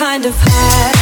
kind of high.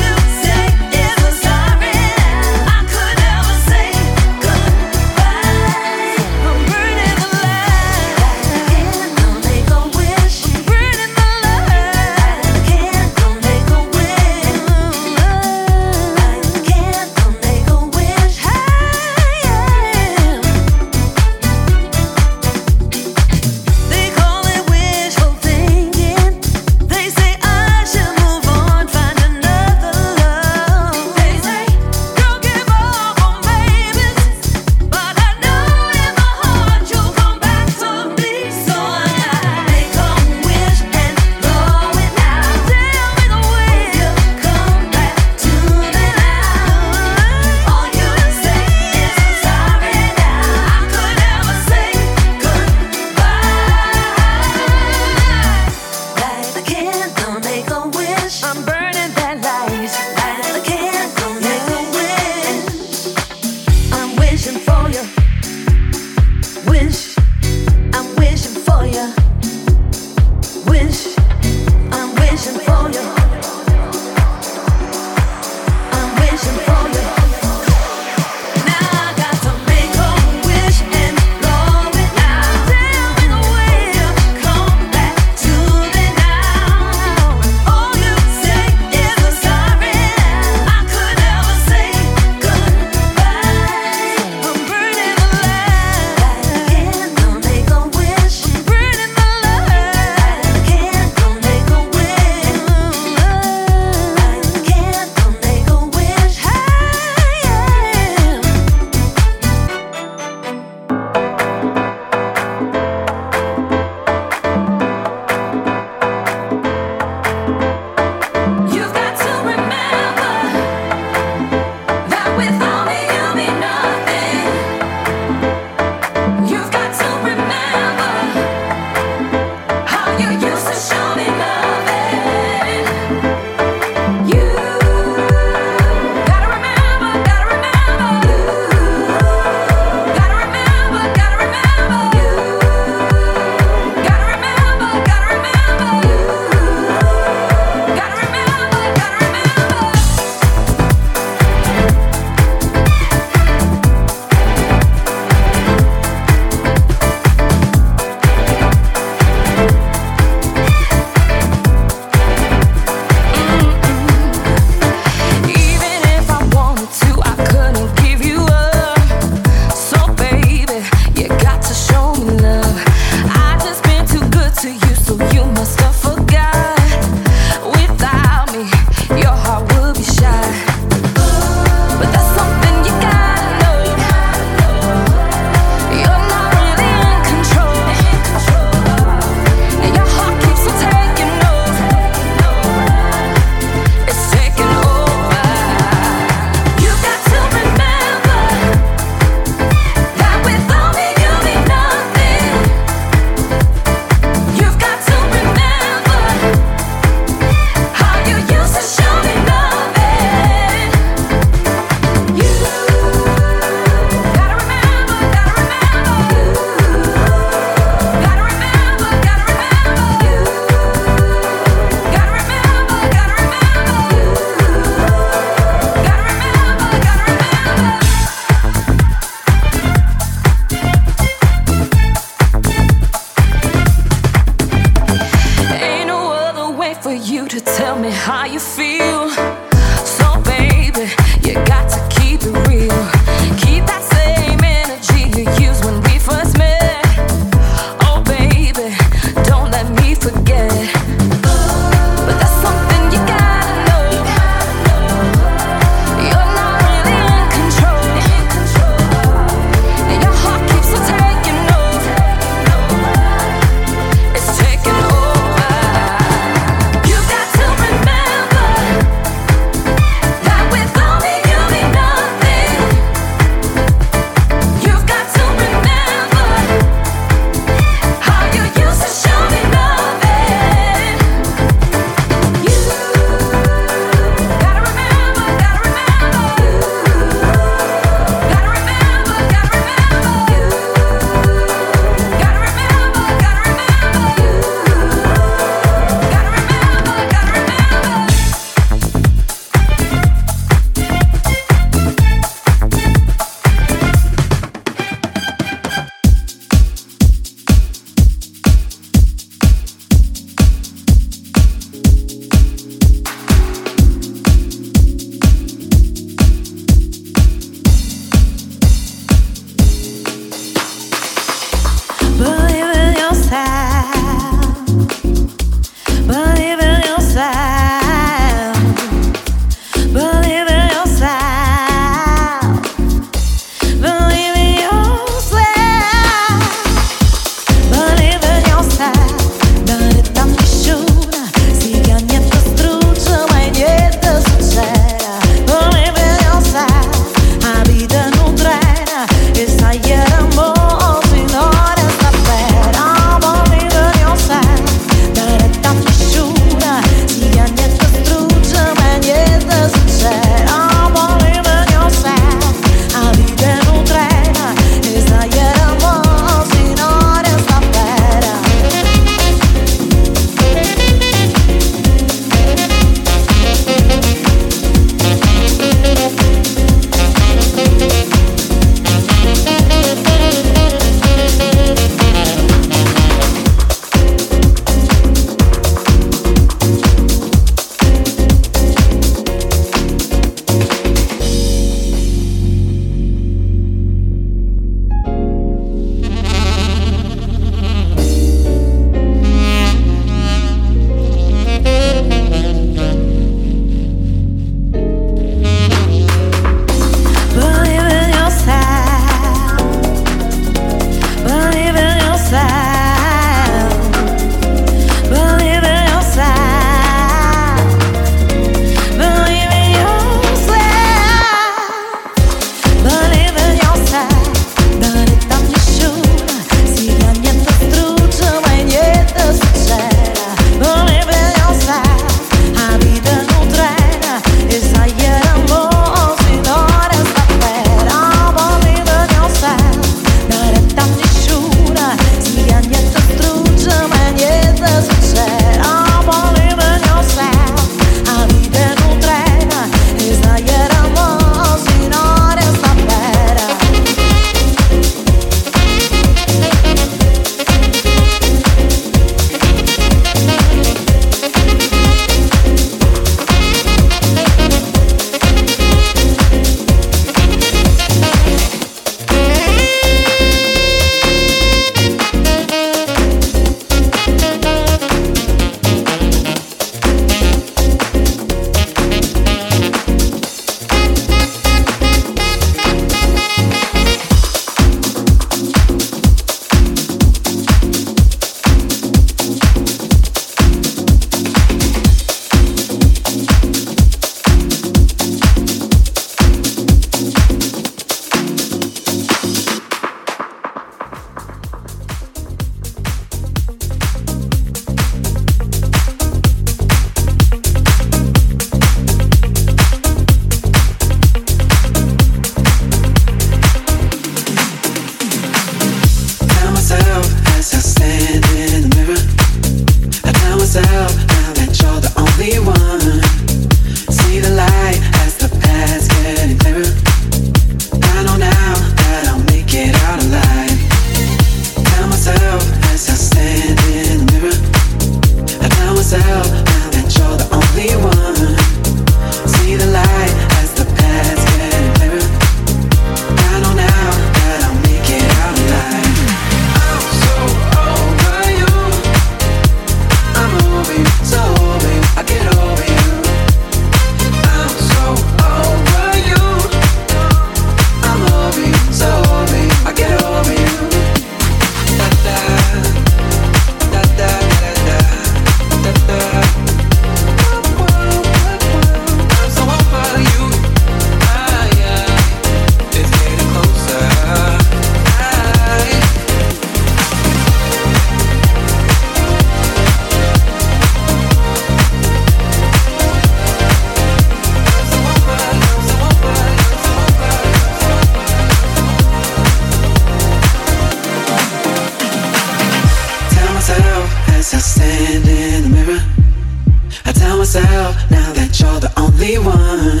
tell myself now that you're the only one.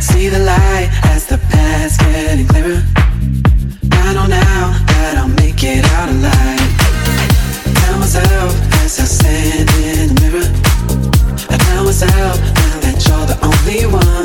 See the light as the past getting clearer. I know now that I'll make it out alive. Tell myself as I stand in the mirror. I tell myself now that you're the only one.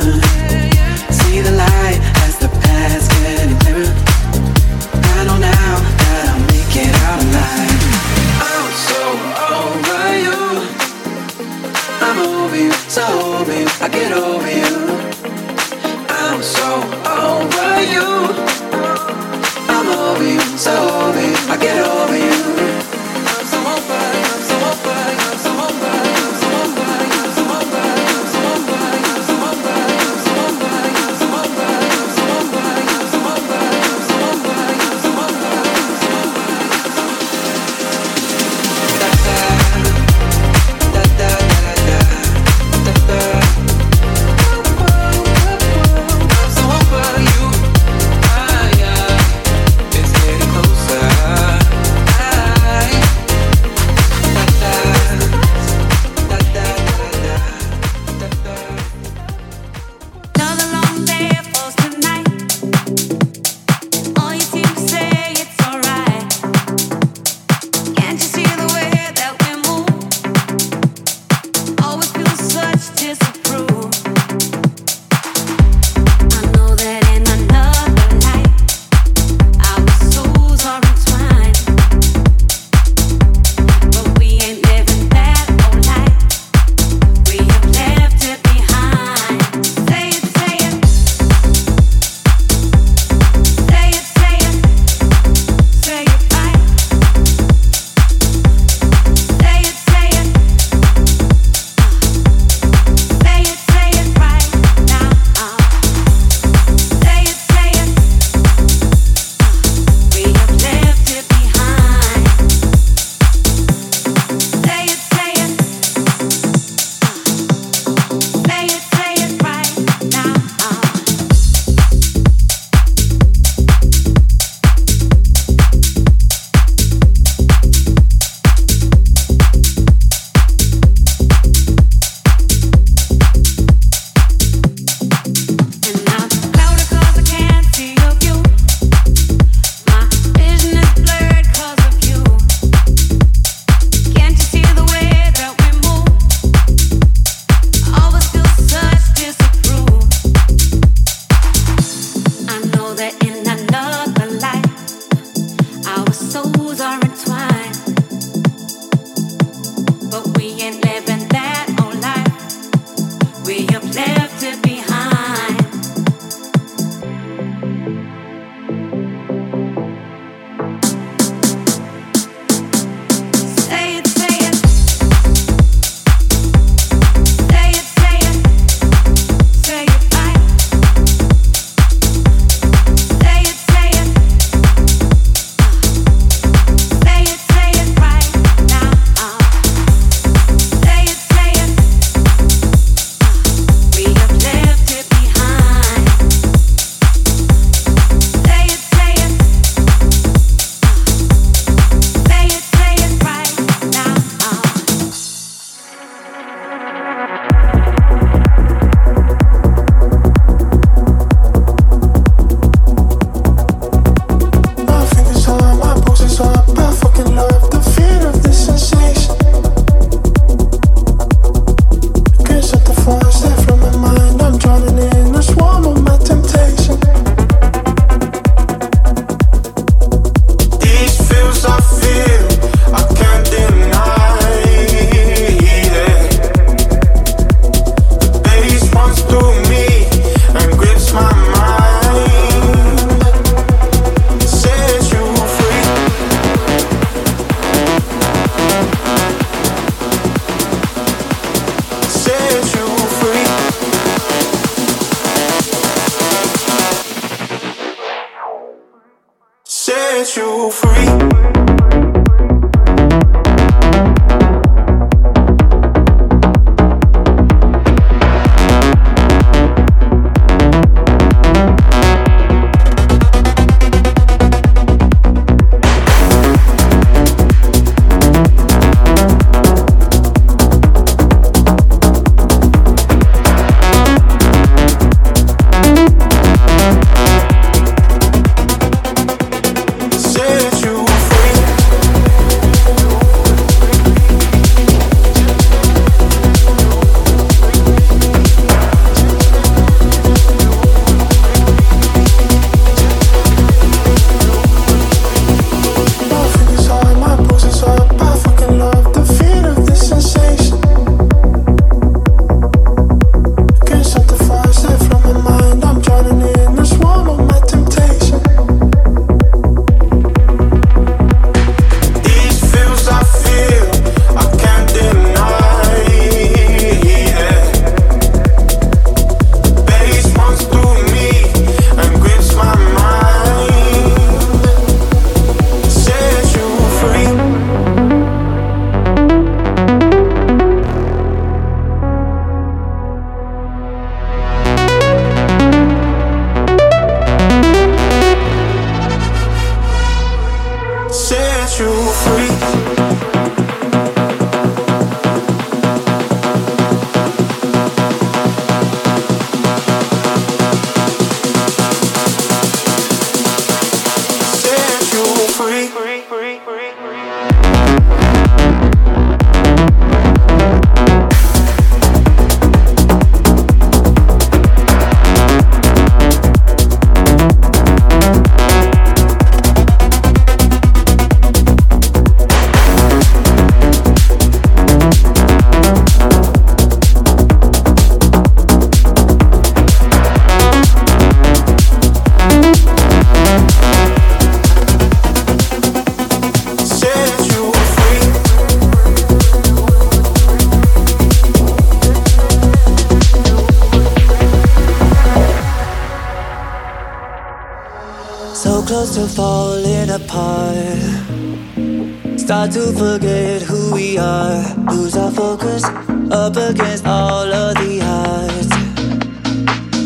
focus up against all of the odds.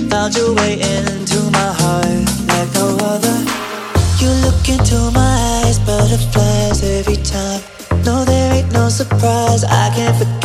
Found your way into my heart like no other. You look into my eyes, butterflies every time. No, there ain't no surprise. I can't forget.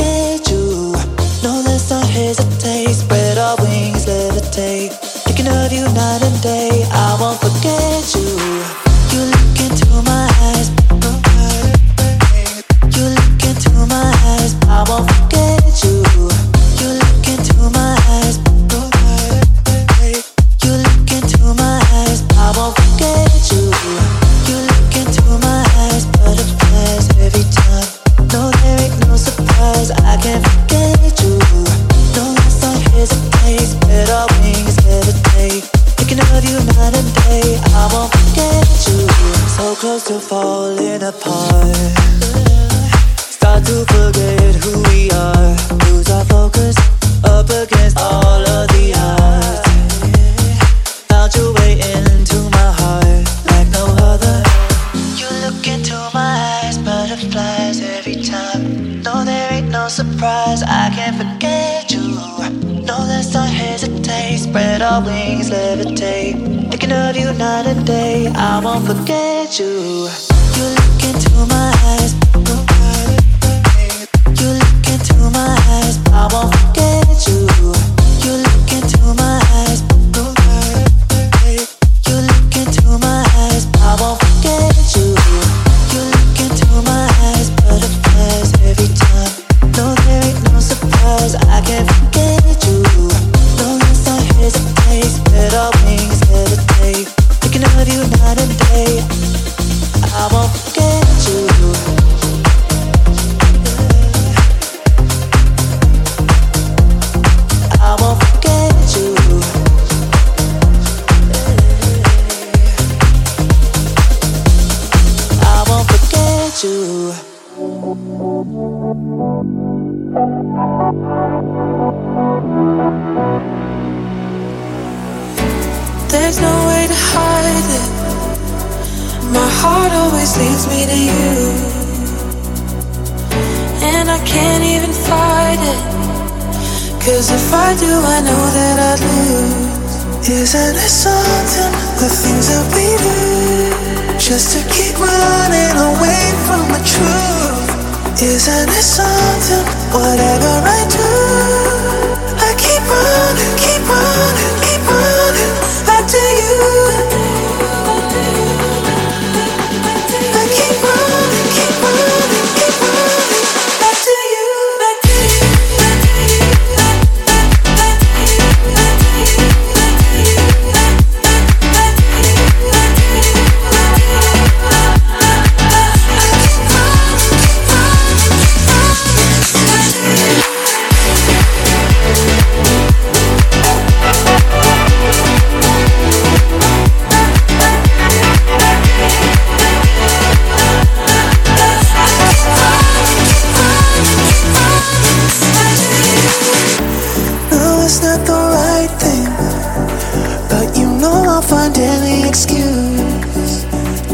one daily excuse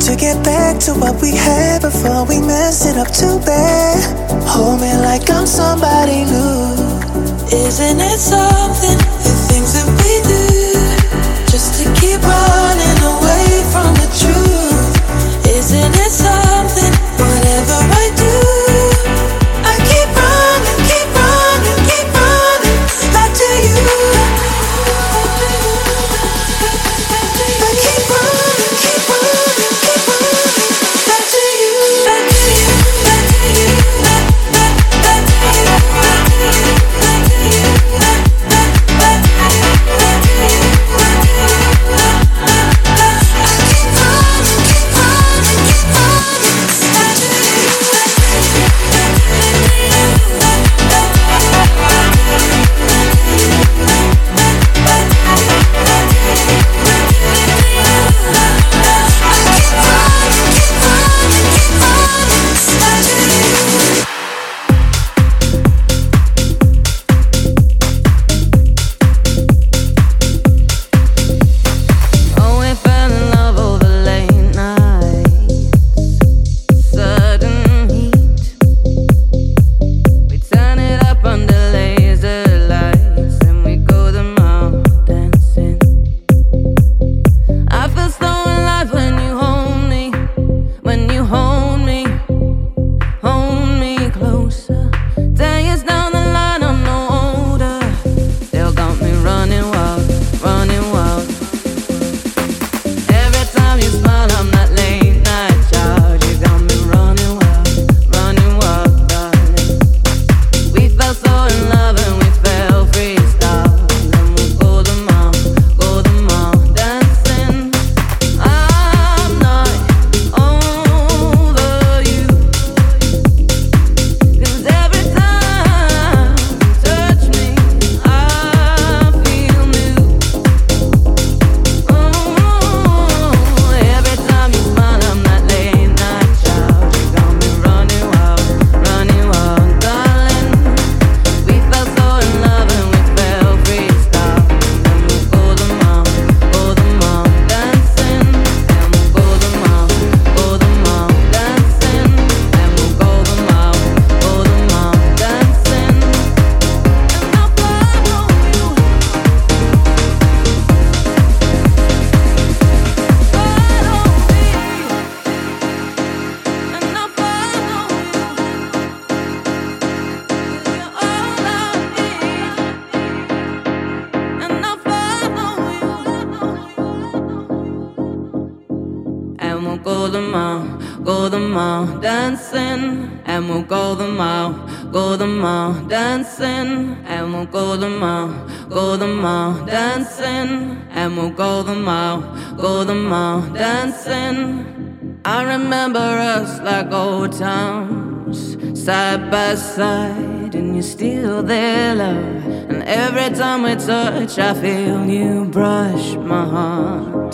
to get back to what we had before we messed it up too bad. Hold me like I'm somebody new. Isn't it something? Touch, I feel you brush my heart.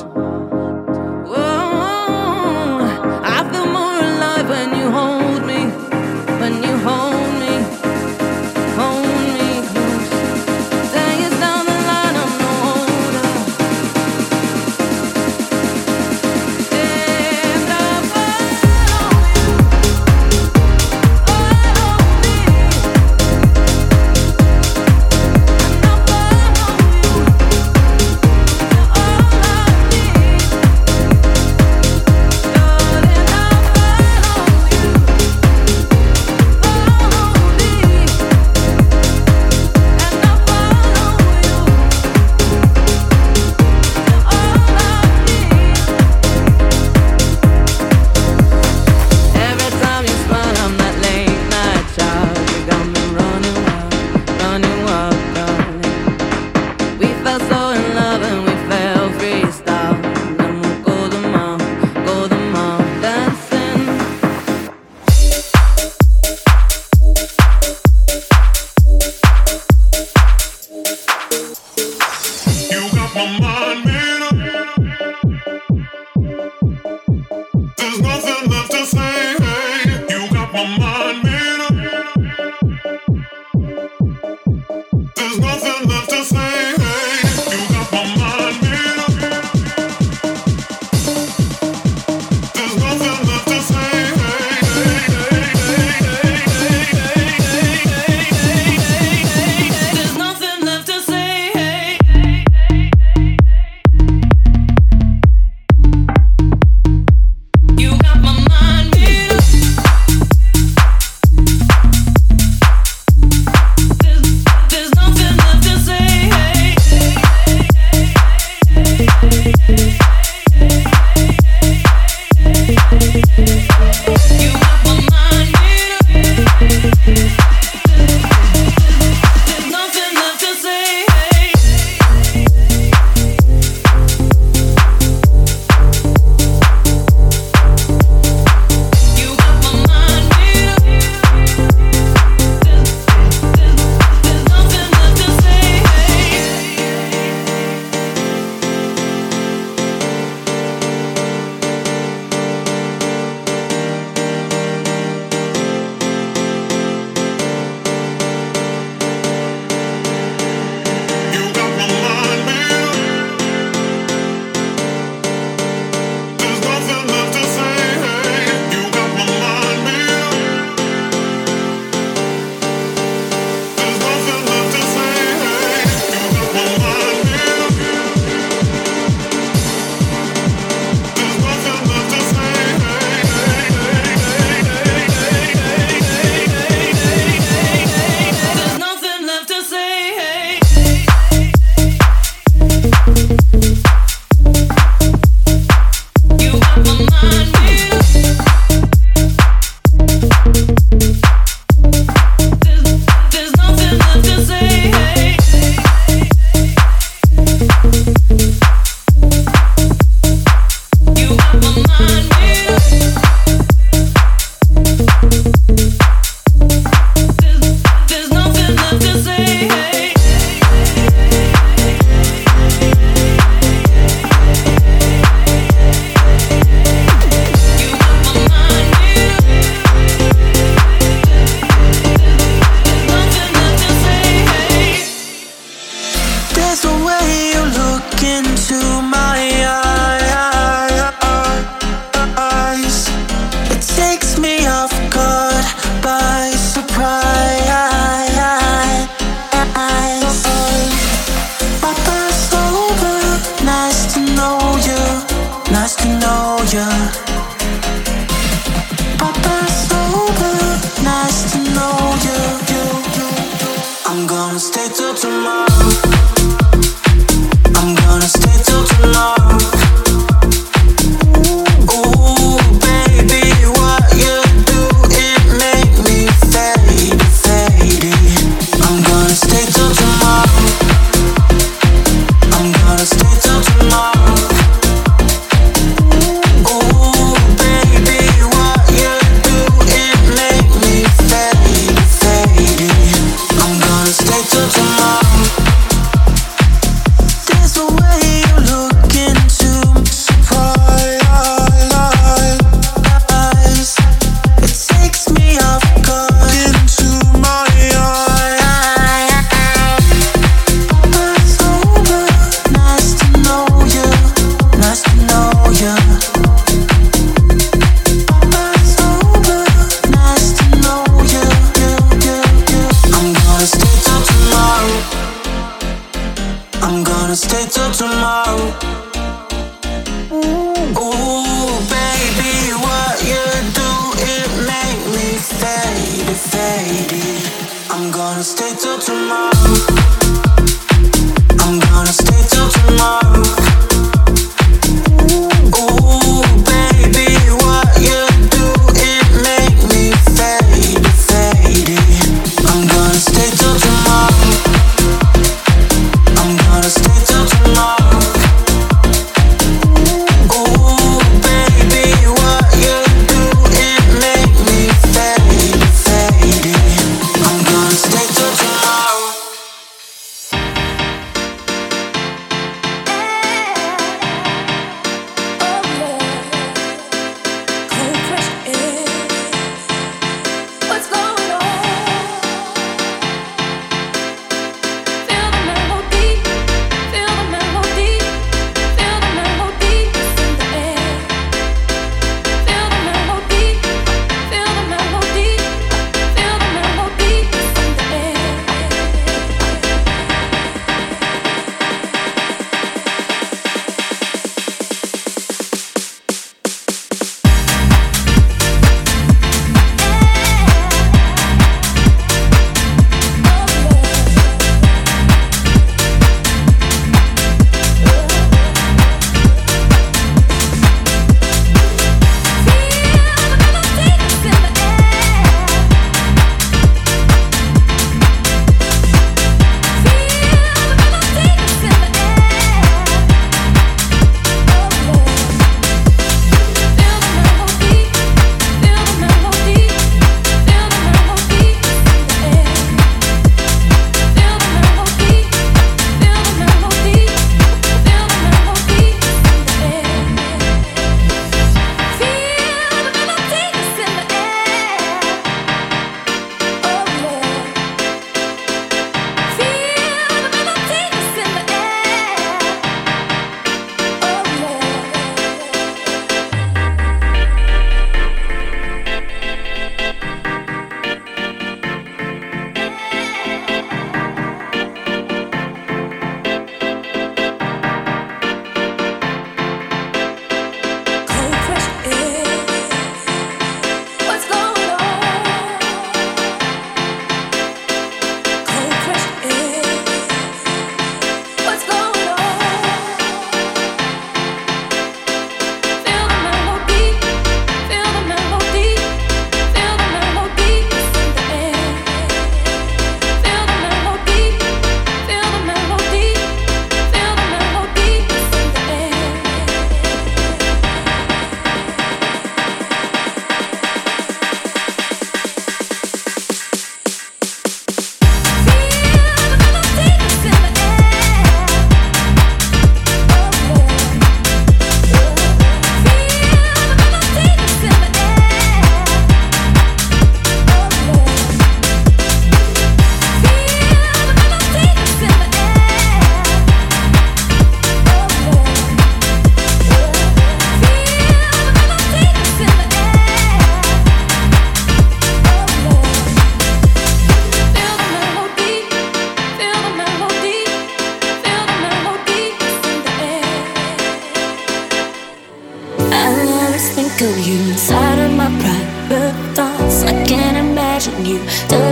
tomorrow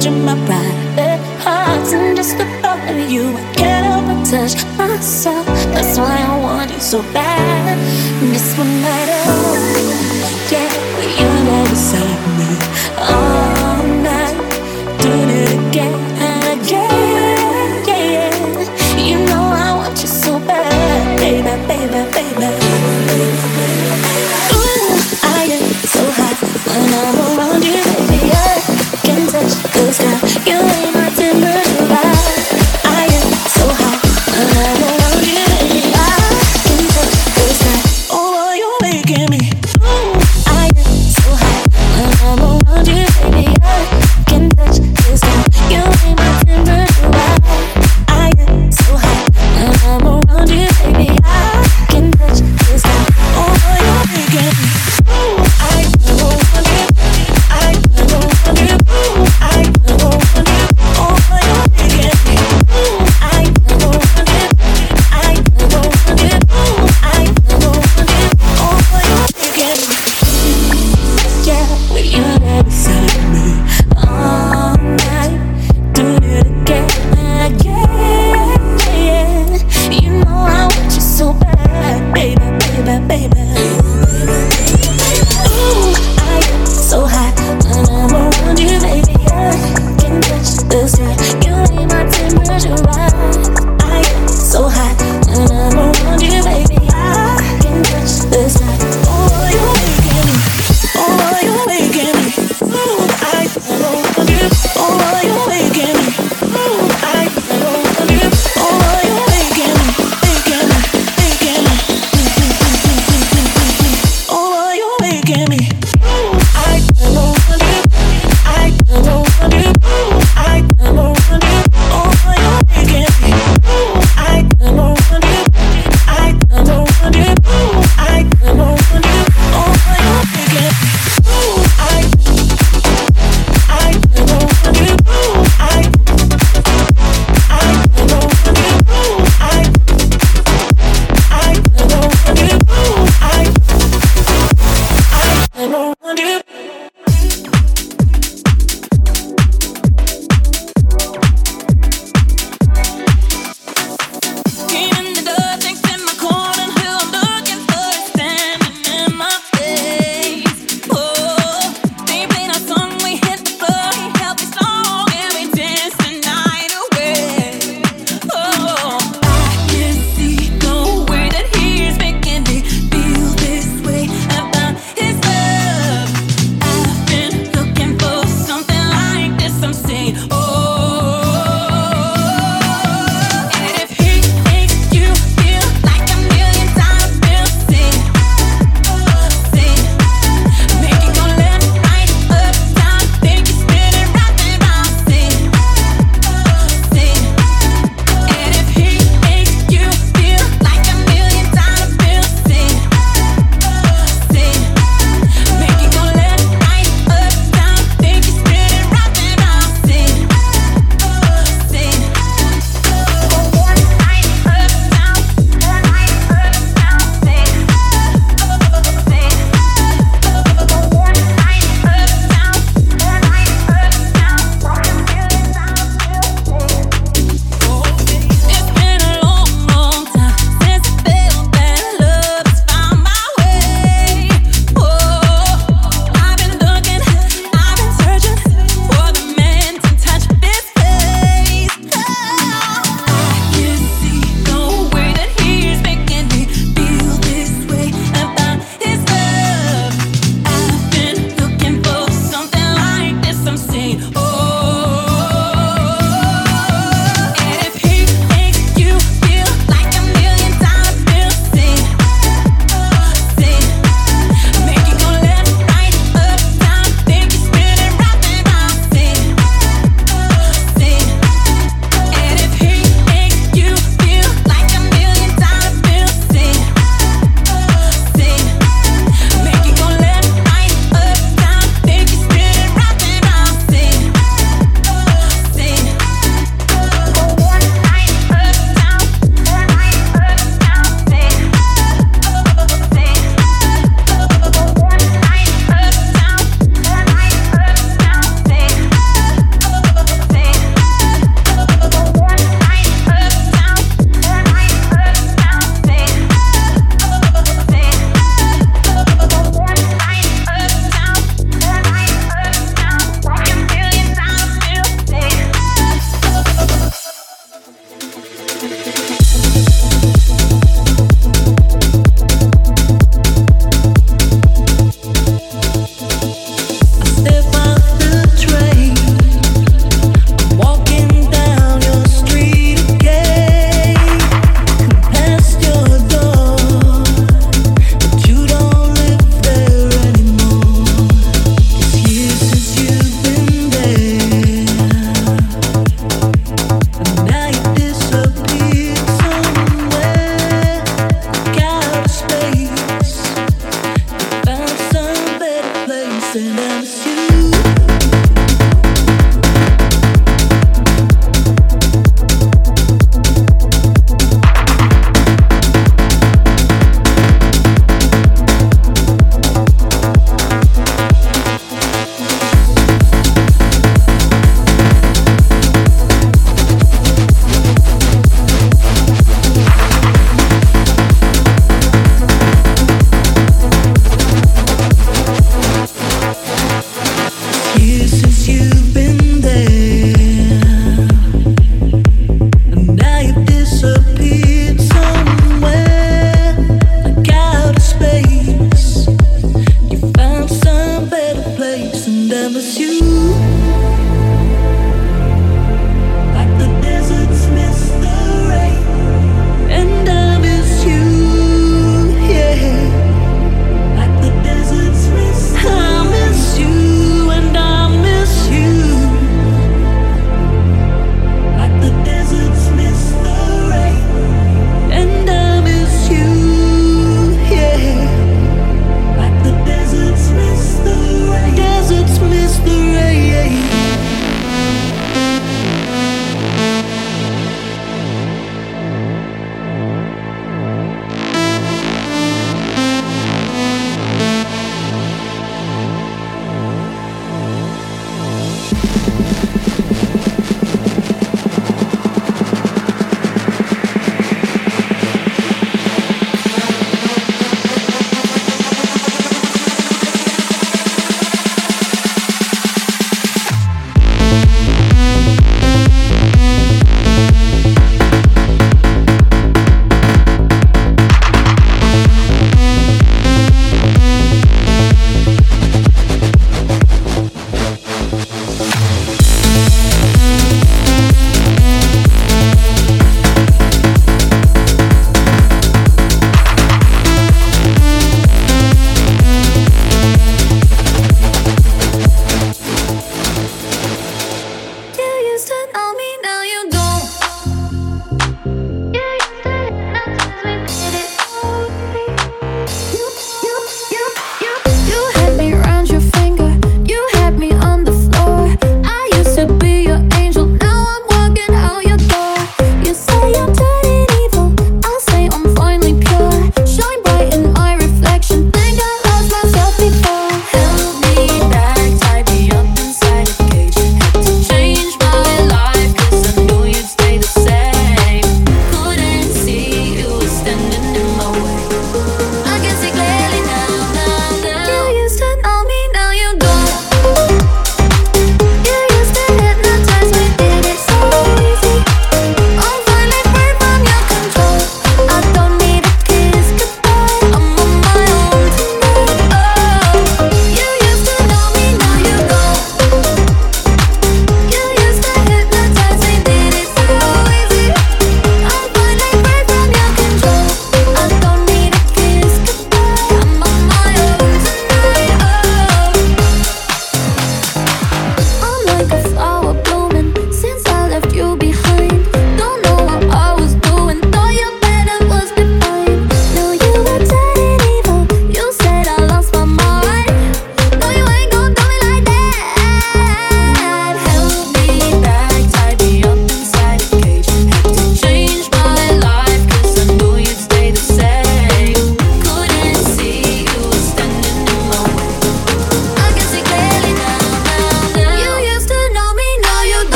judging my private parts and just the thought of you. I can't help but touch myself. That's why I want you so bad. Miss when.